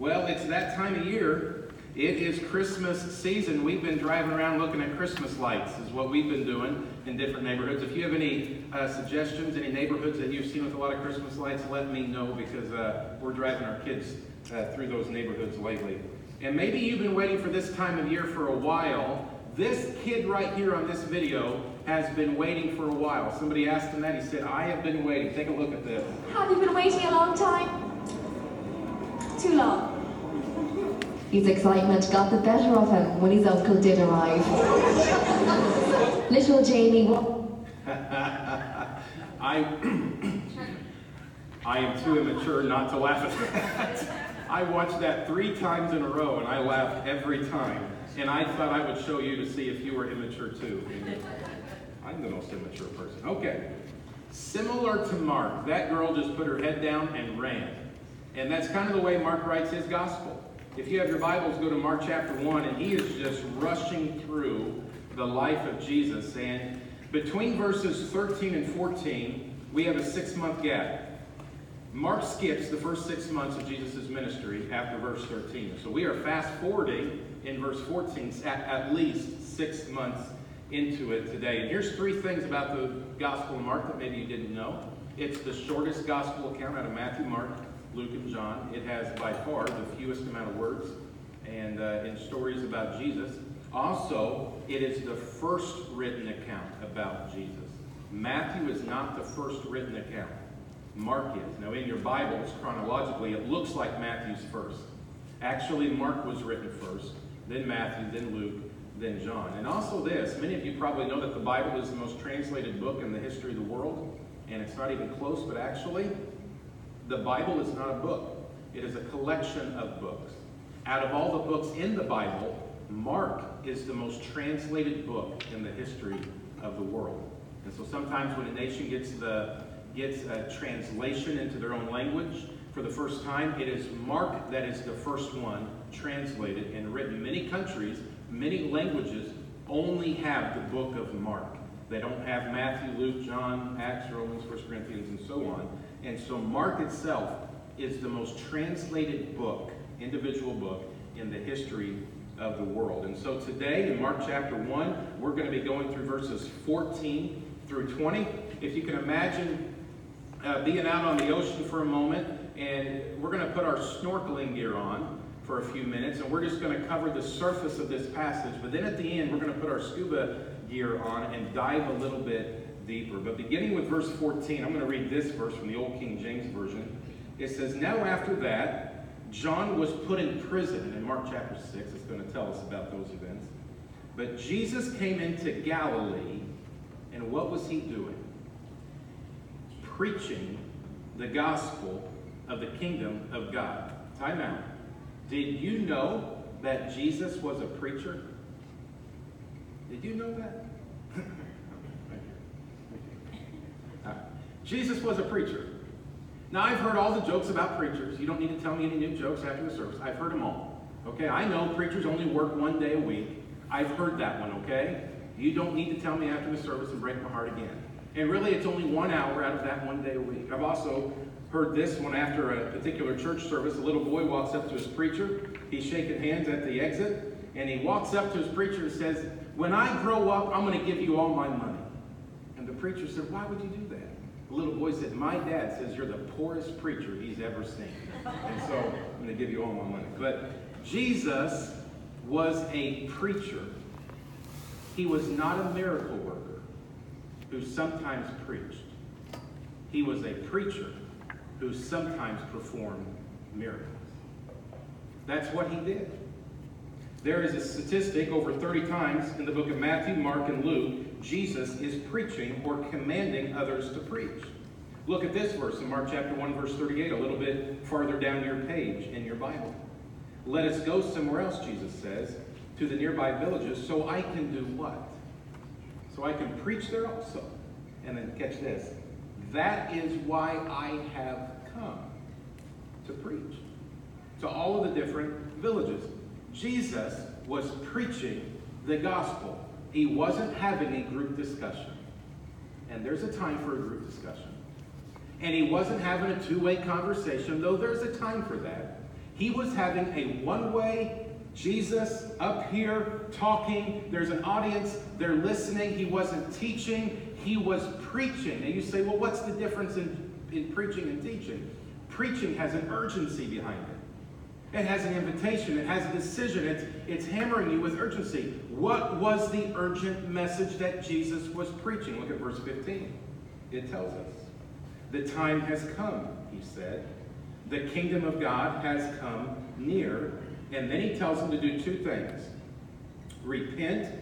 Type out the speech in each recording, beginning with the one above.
Well, it's that time of year. It is Christmas season. We've been driving around looking at Christmas lights, is what we've been doing in different neighborhoods. If you have any uh, suggestions, any neighborhoods that you've seen with a lot of Christmas lights, let me know because uh, we're driving our kids uh, through those neighborhoods lately. And maybe you've been waiting for this time of year for a while. This kid right here on this video has been waiting for a while. Somebody asked him that. He said, I have been waiting. Take a look at this. Have you been waiting a long time? Too long. His excitement got the better of him when his uncle did arrive. Little Jamie I, I am too immature not to laugh at that. I watched that three times in a row and I laughed every time. And I thought I would show you to see if you were immature too. I'm the most immature person. Okay. Similar to Mark, that girl just put her head down and ran. And that's kind of the way Mark writes his gospel. If you have your Bibles, go to Mark chapter 1, and he is just rushing through the life of Jesus. And between verses 13 and 14, we have a six month gap. Mark skips the first six months of Jesus' ministry after verse 13. So we are fast forwarding in verse 14 at, at least six months into it today. And here's three things about the Gospel of Mark that maybe you didn't know. It's the shortest Gospel account out of Matthew, Mark, Luke, and John. It has by far the fewest amount of words and uh, in stories about Jesus. Also, it is the first written account about Jesus. Matthew is not the first written account. Mark is. Now, in your Bibles, chronologically, it looks like Matthew's first. Actually, Mark was written first, then Matthew, then Luke, then John. And also this, many of you probably know that the Bible is the most translated book in the history of the world, and it's not even close, but actually, the Bible is not a book. It is a collection of books. Out of all the books in the Bible, Mark is the most translated book in the history of the world. And so sometimes when a nation gets the gets a translation into their own language for the first time, it is Mark that is the first one translated and written. Many countries, many languages only have the book of Mark. They don't have Matthew, Luke, John, Acts, Romans, 1 Corinthians, and so on. And so Mark itself is the most translated book, individual book, in the history of the world. And so today in Mark chapter 1, we're going to be going through verses 14 through 20. If you can imagine uh, being out on the ocean for a moment, and we're going to put our snorkeling gear on for a few minutes, and we're just going to cover the surface of this passage. But then at the end, we're going to put our scuba gear on and dive a little bit deeper. But beginning with verse 14, I'm going to read this verse from the Old King James Version. It says, Now after that, John was put in prison. And in Mark chapter 6, it's going to tell us about those events. But Jesus came into Galilee, and what was he doing? Preaching the gospel of the kingdom of God. Time out. Did you know that Jesus was a preacher? Did you know that? Jesus was a preacher. Now, I've heard all the jokes about preachers. You don't need to tell me any new jokes after the service. I've heard them all. Okay, I know preachers only work one day a week. I've heard that one, okay? You don't need to tell me after the service and break my heart again. And really, it's only one hour out of that one day a week. I've also heard this one after a particular church service. A little boy walks up to his preacher. He's shaking hands at the exit. And he walks up to his preacher and says, When I grow up, I'm going to give you all my money. And the preacher said, Why would you do that? Little boy said, My dad says you're the poorest preacher he's ever seen. And so I'm going to give you all my money. But Jesus was a preacher. He was not a miracle worker who sometimes preached. He was a preacher who sometimes performed miracles. That's what he did. There is a statistic over 30 times in the book of Matthew, Mark, and Luke, Jesus is preaching or commanding others to preach. Look at this verse in Mark chapter 1, verse 38, a little bit farther down your page in your Bible. Let us go somewhere else, Jesus says, to the nearby villages, so I can do what? So I can preach there also. And then catch this. That is why I have come to preach to all of the different villages. Jesus was preaching the gospel. He wasn't having a group discussion. And there's a time for a group discussion. And he wasn't having a two way conversation, though there's a time for that. He was having a one way Jesus up here talking. There's an audience, they're listening. He wasn't teaching, he was preaching. And you say, well, what's the difference in, in preaching and teaching? Preaching has an urgency behind it. It has an invitation. It has a decision. It's, it's hammering you with urgency. What was the urgent message that Jesus was preaching? Look at verse 15. It tells us. The time has come, he said. The kingdom of God has come near. And then he tells them to do two things repent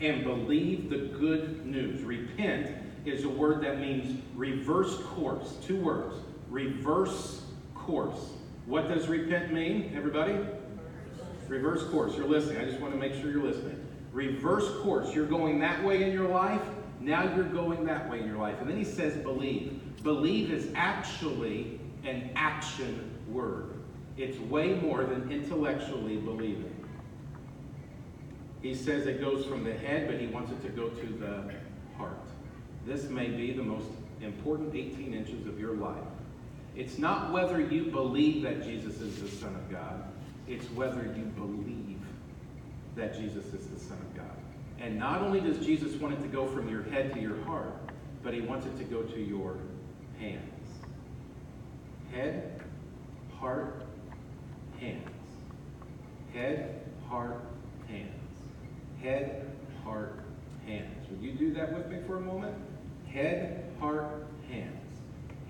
and believe the good news. Repent is a word that means reverse course. Two words reverse course. What does repent mean, everybody? Reverse course. You're listening. I just want to make sure you're listening. Reverse course. You're going that way in your life. Now you're going that way in your life. And then he says believe. Believe is actually an action word. It's way more than intellectually believing. He says it goes from the head, but he wants it to go to the heart. This may be the most important 18 inches of your life. It's not whether you believe that Jesus is the Son of God, it's whether you believe that Jesus is the Son of God. And not only does Jesus want it to go from your head to your heart, but he wants it to go to your hands. Head, heart, hands. Head, heart, hands. Head, heart, hands. Would you do that with me for a moment? Head, heart, hands.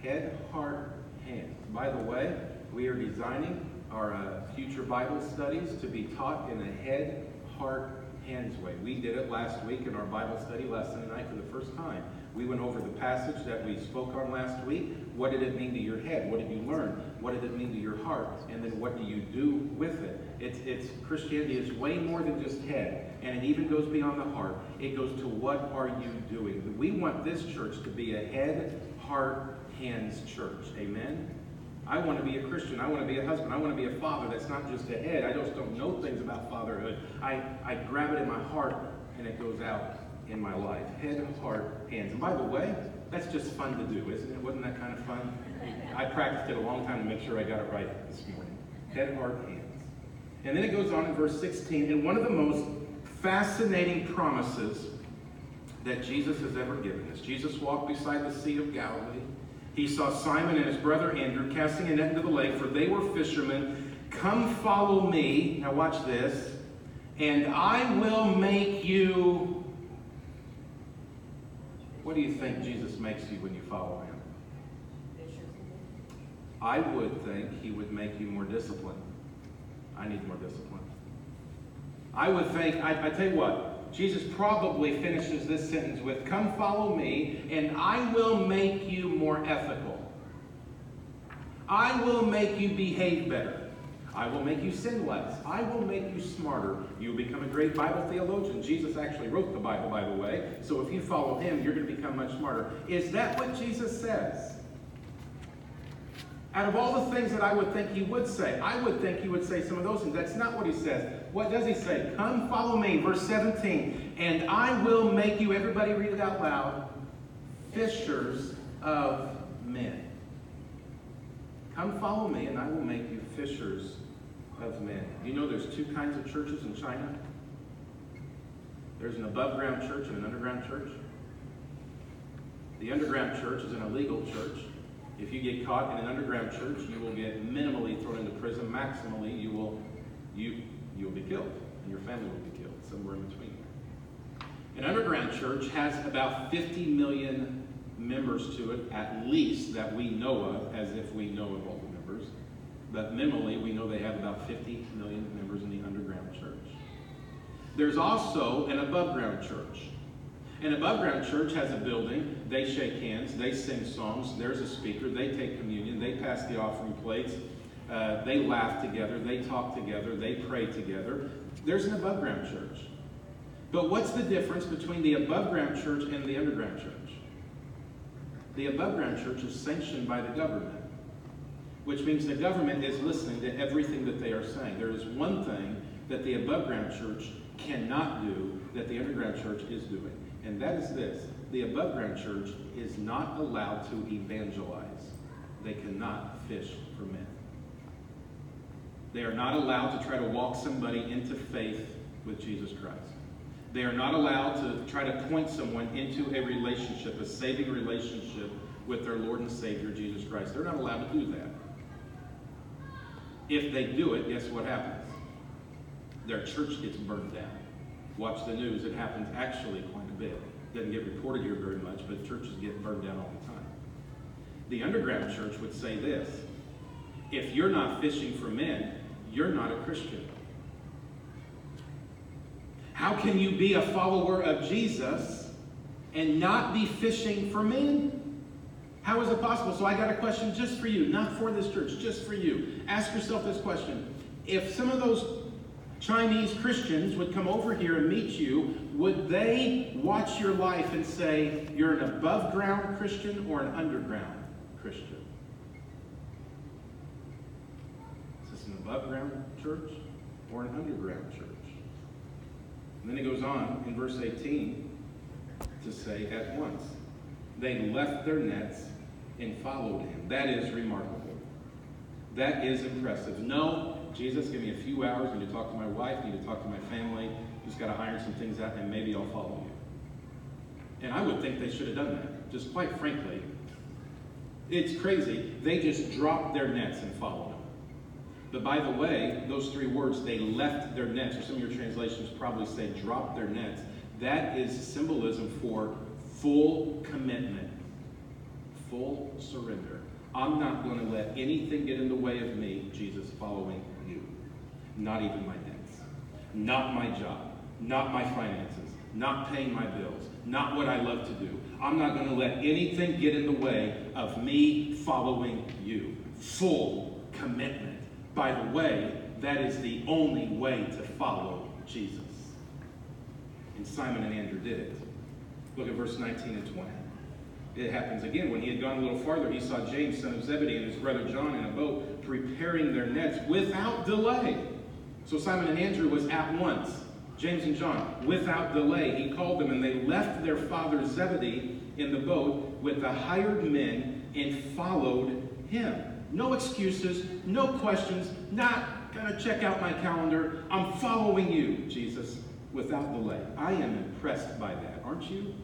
Head, heart, hands. By the way, we are designing our uh, future Bible studies to be taught in a head, heart, hands way. We did it last week in our Bible study last Sunday night for the first time. We went over the passage that we spoke on last week. What did it mean to your head? What did you learn? What did it mean to your heart? And then what do you do with it? It's, it's Christianity is way more than just head, and it even goes beyond the heart. It goes to what are you doing? We want this church to be a head, heart, hands church. Amen. I want to be a Christian. I want to be a husband. I want to be a father. That's not just a head. I just don't know things about fatherhood. I, I grab it in my heart and it goes out in my life. Head, heart, hands. And by the way, that's just fun to do, isn't it? Wasn't that kind of fun? I practiced it a long time to make sure I got it right this morning. Head, heart, hands. And then it goes on in verse 16. And one of the most fascinating promises that Jesus has ever given us. Jesus walked beside the Sea of Galilee. He saw Simon and his brother Andrew casting a net into the lake, for they were fishermen. Come follow me. Now watch this. And I will make you. What do you think Jesus makes you when you follow him? I would think he would make you more disciplined. I need more discipline. I would think, I, I tell you what, Jesus probably finishes this sentence with, Come follow me, and I will make you more ethical. I will make you behave better. I will make you sin less. I will make you smarter. You'll become a great Bible theologian. Jesus actually wrote the Bible, by the way. So if you follow him, you're going to become much smarter. Is that what Jesus says? Out of all the things that I would think he would say, I would think he would say some of those things. That's not what he says. What does he say? Come follow me, verse 17, and I will make you, everybody read it out loud, fishers of men. Come follow me, and I will make you fishers of men. You know there's two kinds of churches in China? There's an above ground church and an underground church. The underground church is an illegal church. If you get caught in an underground church, you will get minimally thrown into prison. Maximally, you will you you will be killed, and your family will be killed. Somewhere in between. An underground church has about 50 million members to it, at least that we know of, as if we know of all the members. But minimally, we know they have about 50 million members in the underground church. There's also an above ground church. An above ground church has a building. They shake hands. They sing songs. There's a speaker. They take communion. They pass the offering plates. Uh, they laugh together. They talk together. They pray together. There's an above ground church. But what's the difference between the above ground church and the underground church? The above ground church is sanctioned by the government, which means the government is listening to everything that they are saying. There is one thing that the above ground church cannot do that the underground church is doing. And that is this the above ground church is not allowed to evangelize, they cannot fish for men. They are not allowed to try to walk somebody into faith with Jesus Christ. They are not allowed to try to point someone into a relationship, a saving relationship with their Lord and Savior, Jesus Christ. They're not allowed to do that. If they do it, guess what happens? Their church gets burned down. Watch the news. It happens actually quite a bit. Doesn't get reported here very much, but churches get burned down all the time. The underground church would say this if you're not fishing for men, you're not a Christian. How can you be a follower of Jesus and not be fishing for men? How is it possible? So I got a question just for you, not for this church, just for you. Ask yourself this question. If some of those Chinese Christians would come over here and meet you, would they watch your life and say, you're an above ground Christian or an underground Christian? Is this an above ground church or an underground church? And then it goes on in verse 18 to say, at once, they left their nets and followed him. That is remarkable. That is impressive. No, Jesus, give me a few hours. I need to talk to my wife. I need to talk to my family. Just got to iron some things out, and maybe I'll follow you. And I would think they should have done that. Just quite frankly, it's crazy. They just dropped their nets and followed him. But by the way, those three words, they left their nets, or some of your translations probably say dropped their nets. That is symbolism for full commitment, full surrender. I'm not going to let anything get in the way of me, Jesus, following you. Not even my debts. Not my job. Not my finances. Not paying my bills. Not what I love to do. I'm not going to let anything get in the way of me following you. Full commitment. By the way, that is the only way to follow Jesus. And Simon and Andrew did it. Look at verse 19 and 20. It happens again. When he had gone a little farther, he saw James, son of Zebedee, and his brother John in a boat preparing their nets without delay. So Simon and Andrew was at once. James and John, without delay, he called them, and they left their father Zebedee in the boat with the hired men and followed him. No excuses, no questions, not gonna check out my calendar. I'm following you, Jesus, without delay. I am impressed by that, aren't you?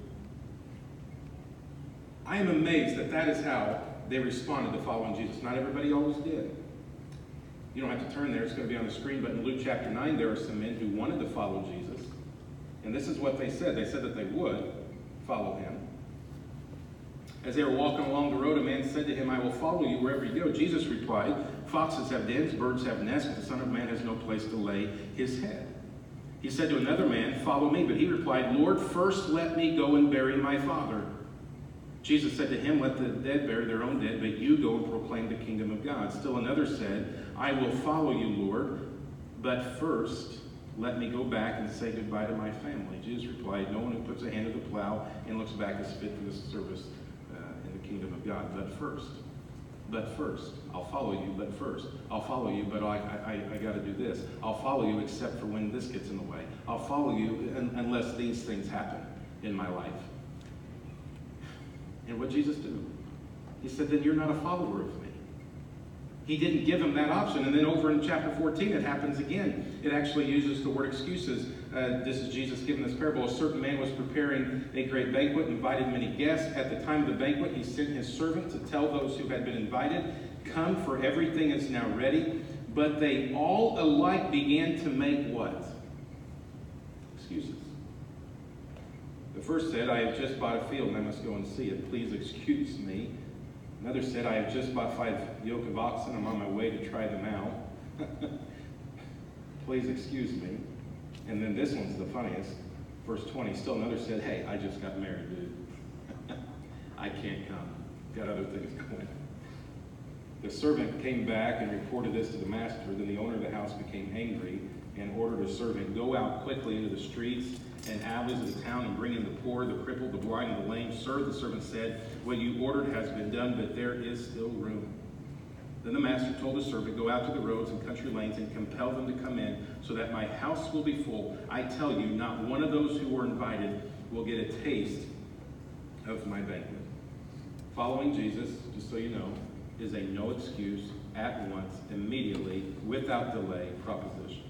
I am amazed that that is how they responded to following Jesus. Not everybody always did. You don't have to turn there, it's going to be on the screen, but in Luke chapter 9, there are some men who wanted to follow Jesus. And this is what they said. They said that they would follow him. As they were walking along the road, a man said to him, I will follow you wherever you go. Jesus replied, Foxes have dens, birds have nests, but the Son of Man has no place to lay his head. He said to another man, Follow me. But he replied, Lord, first let me go and bury my father. Jesus said to him, Let the dead bury their own dead, but you go and proclaim the kingdom of God. Still another said, I will follow you, Lord, but first let me go back and say goodbye to my family. Jesus replied, No one who puts a hand to the plow and looks back is fit for the service kingdom of God. But first, but first, I'll follow you, but first, I'll follow you, but I, I, I got to do this. I'll follow you except for when this gets in the way. I'll follow you unless these things happen in my life. And what Jesus do? He said, then you're not a follower of me. He didn't give him that option. And then over in chapter 14, it happens again. It actually uses the word excuses. Uh, this is Jesus giving this parable. A certain man was preparing a great banquet, invited many guests. At the time of the banquet, he sent his servant to tell those who had been invited, Come, for everything is now ready. But they all alike began to make what? Excuses. The first said, I have just bought a field and I must go and see it. Please excuse me. Another said, I have just bought five yoke of oxen. I'm on my way to try them out. Please excuse me. And then this one's the funniest. Verse 20. Still another said, Hey, I just got married, dude. I can't come. Got other things going. The servant came back and reported this to the master. Then the owner of the house became angry and ordered a servant, Go out quickly into the streets and alleys of the town and bring in the poor, the crippled, the blind, and the lame. Sir, the servant said, What you ordered has been done, but there is still room. Then the master told the servant, Go out to the roads and country lanes and compel them to come in, so that my house will be full. I tell you, not one of those who were invited will get a taste of my banquet. Following Jesus, just so you know, is a no excuse at once, immediately, without delay proposition.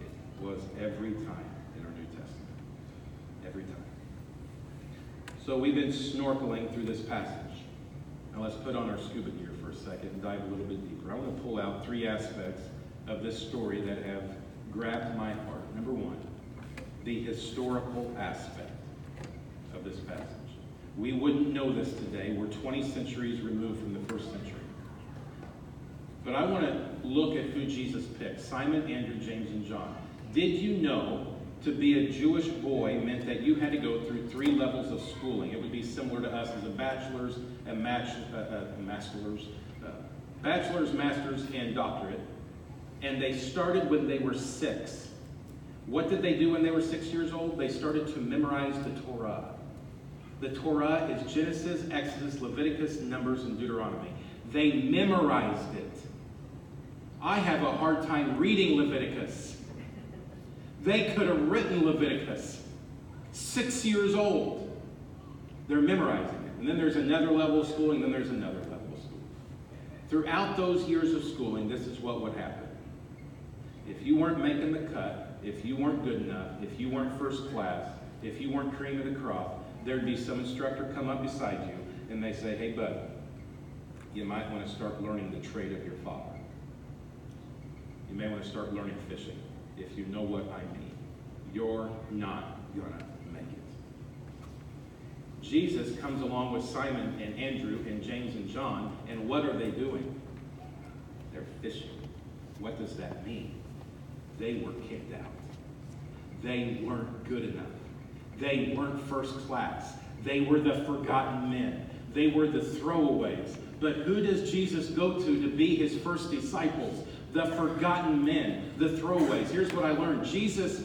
It was every time in our New Testament. Every time. So we've been snorkeling through this passage. Now let's put on our scuba gear for a second and dive a little bit deeper. I want to pull out three aspects of this story that have grabbed my heart. Number one, the historical aspect of this passage. We wouldn't know this today. We're 20 centuries removed from the first century. But I want to look at who Jesus picked Simon, Andrew, James, and John. Did you know to be a Jewish boy meant that you had to go through three levels of schooling? It would be similar to us as a bachelor's, a, match, uh, a master's, uh, bachelor's, master's, and doctorate. And they started when they were six. What did they do when they were six years old? They started to memorize the Torah. The Torah is Genesis, Exodus, Leviticus, Numbers, and Deuteronomy. They memorized it. I have a hard time reading Leviticus. They could have written Leviticus. Six years old. They're memorizing it. And then there's another level of schooling, then there's another level of schooling. Throughout those years of schooling, this is what would happen. If you weren't making the cut, if you weren't good enough, if you weren't first class, if you weren't cream of the crop, there'd be some instructor come up beside you and they say, hey, bud, you might want to start learning the trade of your father. You may want to start learning fishing if you know what I mean. You're not going to make it. Jesus comes along with Simon and Andrew and James and John, and what are they doing? They're fishing. What does that mean? They were kicked out. They weren't good enough. They weren't first class. They were the forgotten men. They were the throwaways. But who does Jesus go to to be his first disciples? The forgotten men, the throwaways. Here's what I learned Jesus,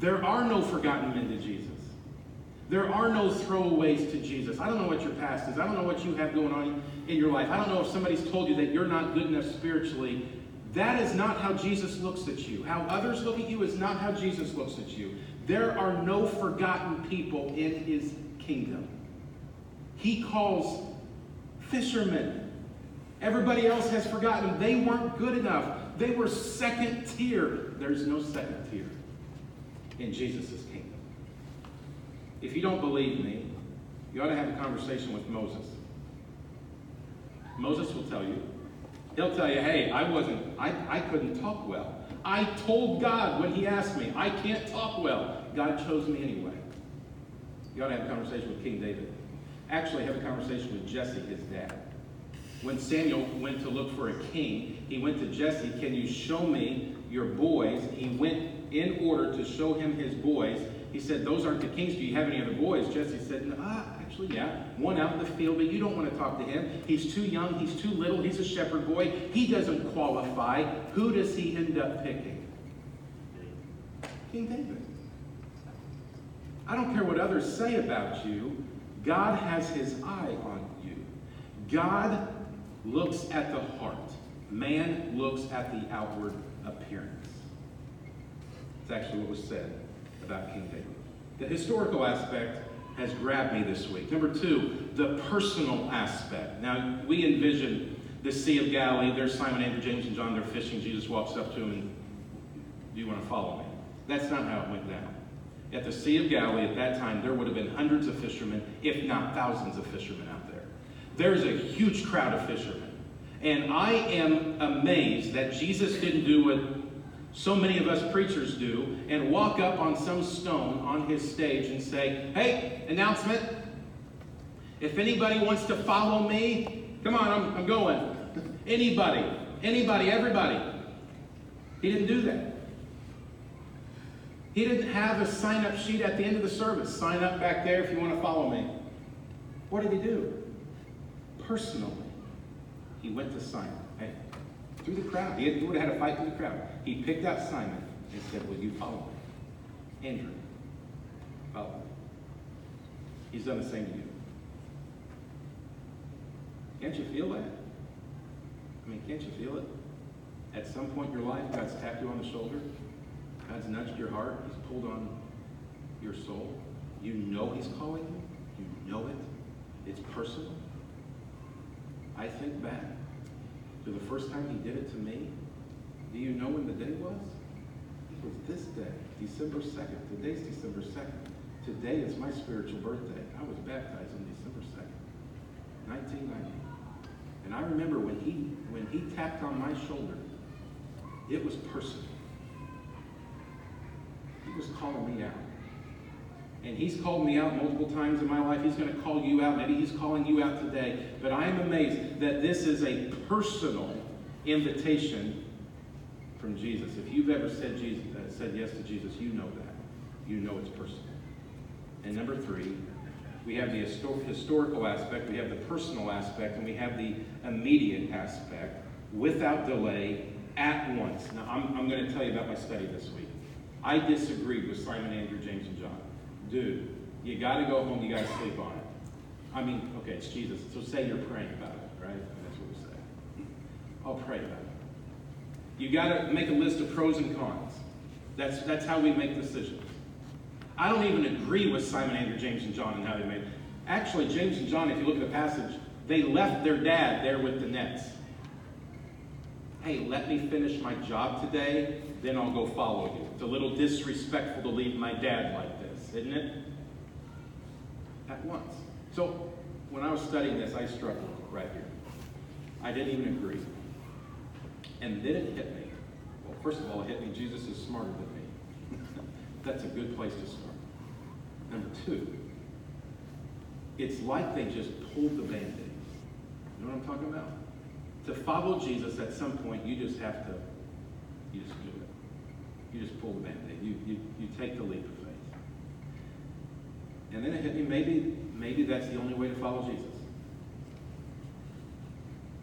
there are no forgotten men to Jesus. There are no throwaways to Jesus. I don't know what your past is. I don't know what you have going on in your life. I don't know if somebody's told you that you're not good enough spiritually. That is not how Jesus looks at you. How others look at you is not how Jesus looks at you. There are no forgotten people in his kingdom. He calls fishermen. Everybody else has forgotten. They weren't good enough. They were second tier. There's no second tier in Jesus' kingdom. If you don't believe me, you ought to have a conversation with Moses. Moses will tell you. He'll tell you, hey, I wasn't, I, I couldn't talk well. I told God when he asked me, I can't talk well. God chose me anyway. You ought to have a conversation with King David. Actually, have a conversation with Jesse, his dad. When Samuel went to look for a king, he went to Jesse, Can you show me your boys? He went in order to show him his boys. He said, Those aren't the kings. Do you have any other boys? Jesse said, Ah, actually, yeah. One out in the field, but you don't want to talk to him. He's too young. He's too little. He's a shepherd boy. He doesn't qualify. Who does he end up picking? King David. I don't care what others say about you. God has his eye on you. God looks at the heart. Man looks at the outward appearance. It's actually what was said about King David. The historical aspect has grabbed me this week. Number two, the personal aspect. Now, we envision the Sea of Galilee. There's Simon, Andrew, James, and John. They're fishing. Jesus walks up to them and, Do you want to follow me? That's not how it went down. At the Sea of Galilee at that time, there would have been hundreds of fishermen, if not thousands of fishermen out there. There's a huge crowd of fishermen. And I am amazed that Jesus didn't do what so many of us preachers do and walk up on some stone on his stage and say, Hey, announcement. If anybody wants to follow me, come on, I'm, I'm going. anybody, anybody, everybody. He didn't do that. He didn't have a sign up sheet at the end of the service. Sign up back there if you want to follow me. What did he do? Personally, he went to Simon. Hey, through the crowd. He, would have had a fight through the crowd. He picked out Simon and said, Will you follow me? Andrew, follow me. He's done the same to you. Can't you feel that? I mean, can't you feel it? At some point in your life, God's tapped you on the shoulder. God's nudged your heart. He's pulled on your soul. You know He's calling you. You know it. It's personal. I think back to the first time he did it to me. Do you know when the day was? It was this day, December 2nd. Today's December 2nd. Today is my spiritual birthday. I was baptized on December 2nd, 1990. And I remember when he when he tapped on my shoulder, it was personal. He was calling me out. And he's called me out multiple times in my life. He's going to call you out. Maybe he's calling you out today. But I am amazed that this is a personal invitation from Jesus. If you've ever said, Jesus, uh, said yes to Jesus, you know that. You know it's personal. And number three, we have the histor- historical aspect, we have the personal aspect, and we have the immediate aspect without delay at once. Now, I'm, I'm going to tell you about my study this week. I disagreed with Simon, Andrew, James, and John. Dude, you got to go home, you got to sleep on it. I mean, okay, it's Jesus, so say you're praying about it, right? That's what we say. I'll pray about it. You got to make a list of pros and cons. That's, that's how we make decisions. I don't even agree with Simon, Andrew, James, and John and how they made it. Actually, James and John, if you look at the passage, they left their dad there with the nets. Hey, let me finish my job today, then I'll go follow you. It's a little disrespectful to leave my dad like this, isn't it? At once. So, when I was studying this, I struggled right here. I didn't even agree. And then it hit me. Well, first of all, it hit me Jesus is smarter than me. That's a good place to start. Number two, it's like they just pulled the band-aid. You know what I'm talking about? To follow Jesus, at some point, you just have to, you just do it. You just pull the band-aid. You, you, you take the leap. And then it hit me, maybe, maybe that's the only way to follow Jesus.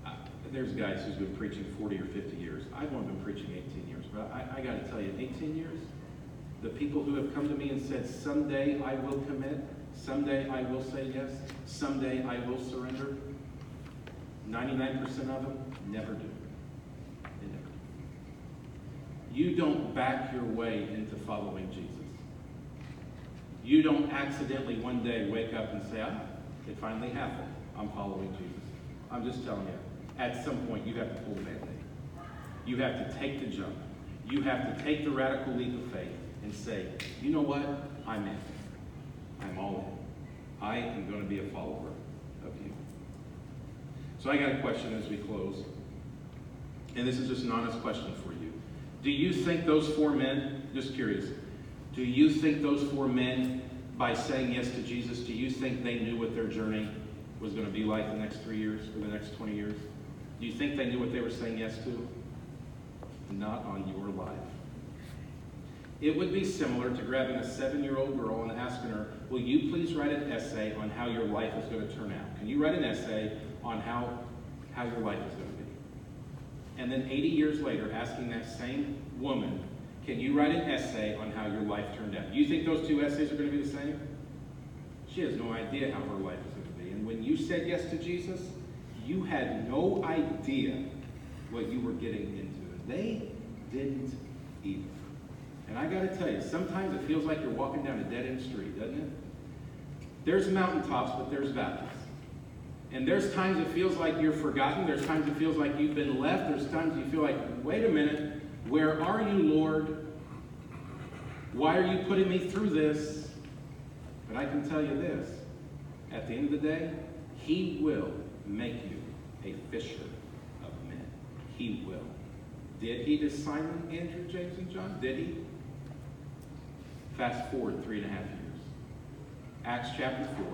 Uh, there's guys who's been preaching 40 or 50 years. I've only been preaching 18 years, but I, I got to tell you, 18 years, the people who have come to me and said, someday I will commit, someday I will say yes, someday I will surrender, 99% of them never do. They never do. You don't back your way into following Jesus. You don't accidentally one day wake up and say, ah, it finally happened. I'm following Jesus. I'm just telling you, at some point you have to pull the band-aid. You have to take the jump. You have to take the radical leap of faith and say, you know what? I'm in. I'm all in. I am going to be a follower of you. So I got a question as we close. And this is just an honest question for you. Do you think those four men, just curious, do you think those four men, by saying yes to Jesus, do you think they knew what their journey was going to be like the next three years or the next 20 years? Do you think they knew what they were saying yes to? Not on your life. It would be similar to grabbing a seven-year-old girl and asking her, will you please write an essay on how your life is going to turn out? Can you write an essay on how, how your life is going to be? And then 80 years later, asking that same woman, can you write an essay on how your life turned out? You think those two essays are going to be the same? She has no idea how her life is going to be. And when you said yes to Jesus, you had no idea what you were getting into. They didn't either. And I got to tell you, sometimes it feels like you're walking down a dead-end street, doesn't it? There's mountaintops, but there's valleys. And there's times it feels like you're forgotten. There's times it feels like you've been left. There's times you feel like, wait a minute, where are you, Lord? Why are you putting me through this? But I can tell you this at the end of the day, He will make you a fisher of men. He will. Did He to Simon, Andrew, James, and John? Did He? Fast forward three and a half years. Acts chapter 4,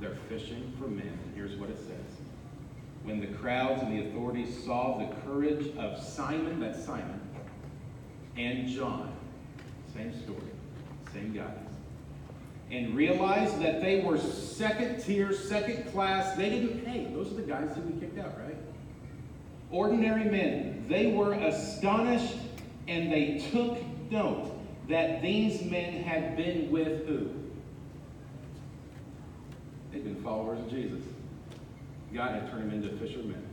they're fishing for men, and here's what it says. When the crowds and the authorities saw the courage of Simon, that's Simon, and John, same story, same guys, and realized that they were second tier, second class, they didn't pay. Those are the guys who we kicked out, right? Ordinary men. They were astonished and they took note that these men had been with who? They'd been followers of Jesus. God had turned them into fishermen.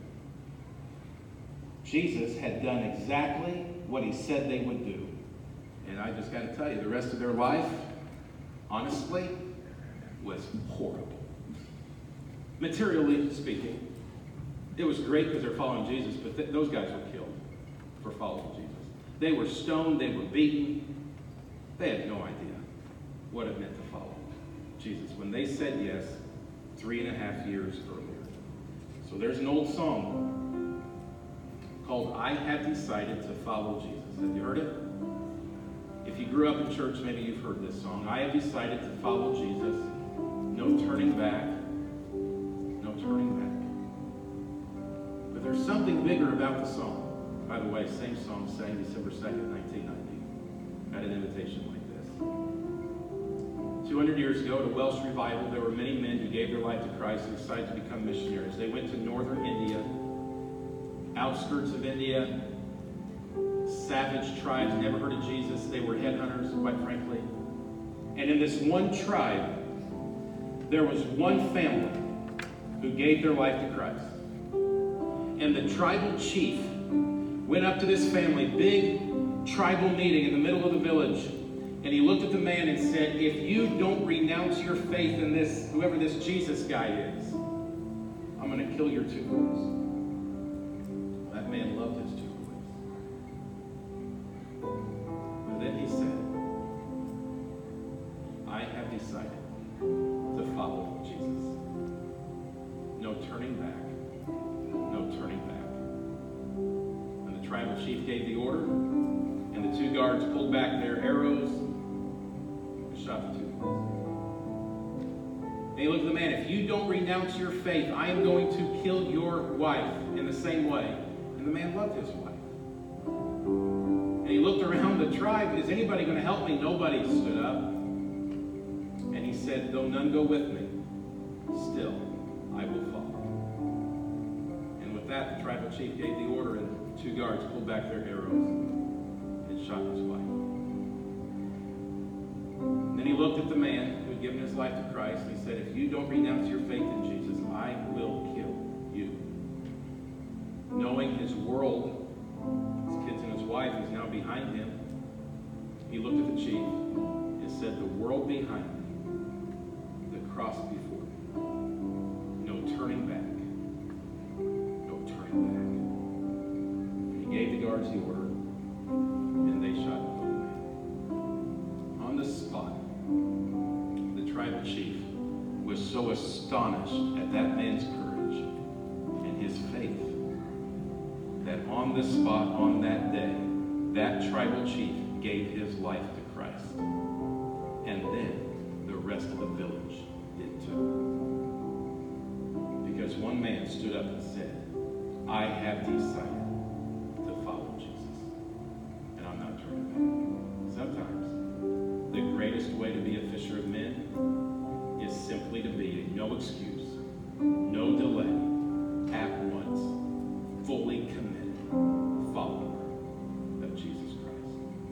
Jesus had done exactly what he said they would do. And I just got to tell you, the rest of their life, honestly, was horrible. Materially speaking, It was great because they're following Jesus, but th- those guys were killed for following Jesus. They were stoned, they were beaten. They had no idea what it meant to follow Jesus when they said yes three and a half years earlier. So there's an old song called I Have Decided to Follow Jesus. Have you heard it? If you grew up in church, maybe you've heard this song. I have decided to follow Jesus. No turning back. No turning back. But there's something bigger about the song. By the way, same song sang December 2nd, 1990 at an invitation like this. 200 years ago, at a Welsh revival, there were many men who gave their life to Christ and decided to become missionaries. They went to northern India, outskirts of India, savage tribes, never heard of Jesus. They were headhunters, quite frankly. And in this one tribe, there was one family who gave their life to Christ. And the tribal chief went up to this family, big tribal meeting in the middle of the village, and he looked at the man and said, If you don't renounce your faith in this, whoever this Jesus guy is, I'm going to kill your two boys. Man loved his two boys. But then he said, I have decided to follow Jesus. No turning back. No turning back. And the tribal chief gave the order, and the two guards pulled back their arrows and shot the two boys. And he looked at the man, if you don't renounce your faith, I am going to kill your wife in the same way. And the man loved his wife. And he looked around the tribe, is anybody going to help me? Nobody stood up. And he said, though none go with me, still I will follow. And with that, the tribal chief gave the order, and two guards pulled back their arrows and shot his wife. Then he looked at the man who had given his life to Christ, and he said, If you don't renounce your faith in Jesus, I will kill you. Knowing his world, his kids and his wife, is now behind him, he looked at the chief and said, The world behind me, the cross before me. No turning back. No turning back. He gave the guards the order, the spot, on that day, that tribal chief gave his life to Christ. And then the rest of the village did too. Because one man stood up and said, I have decided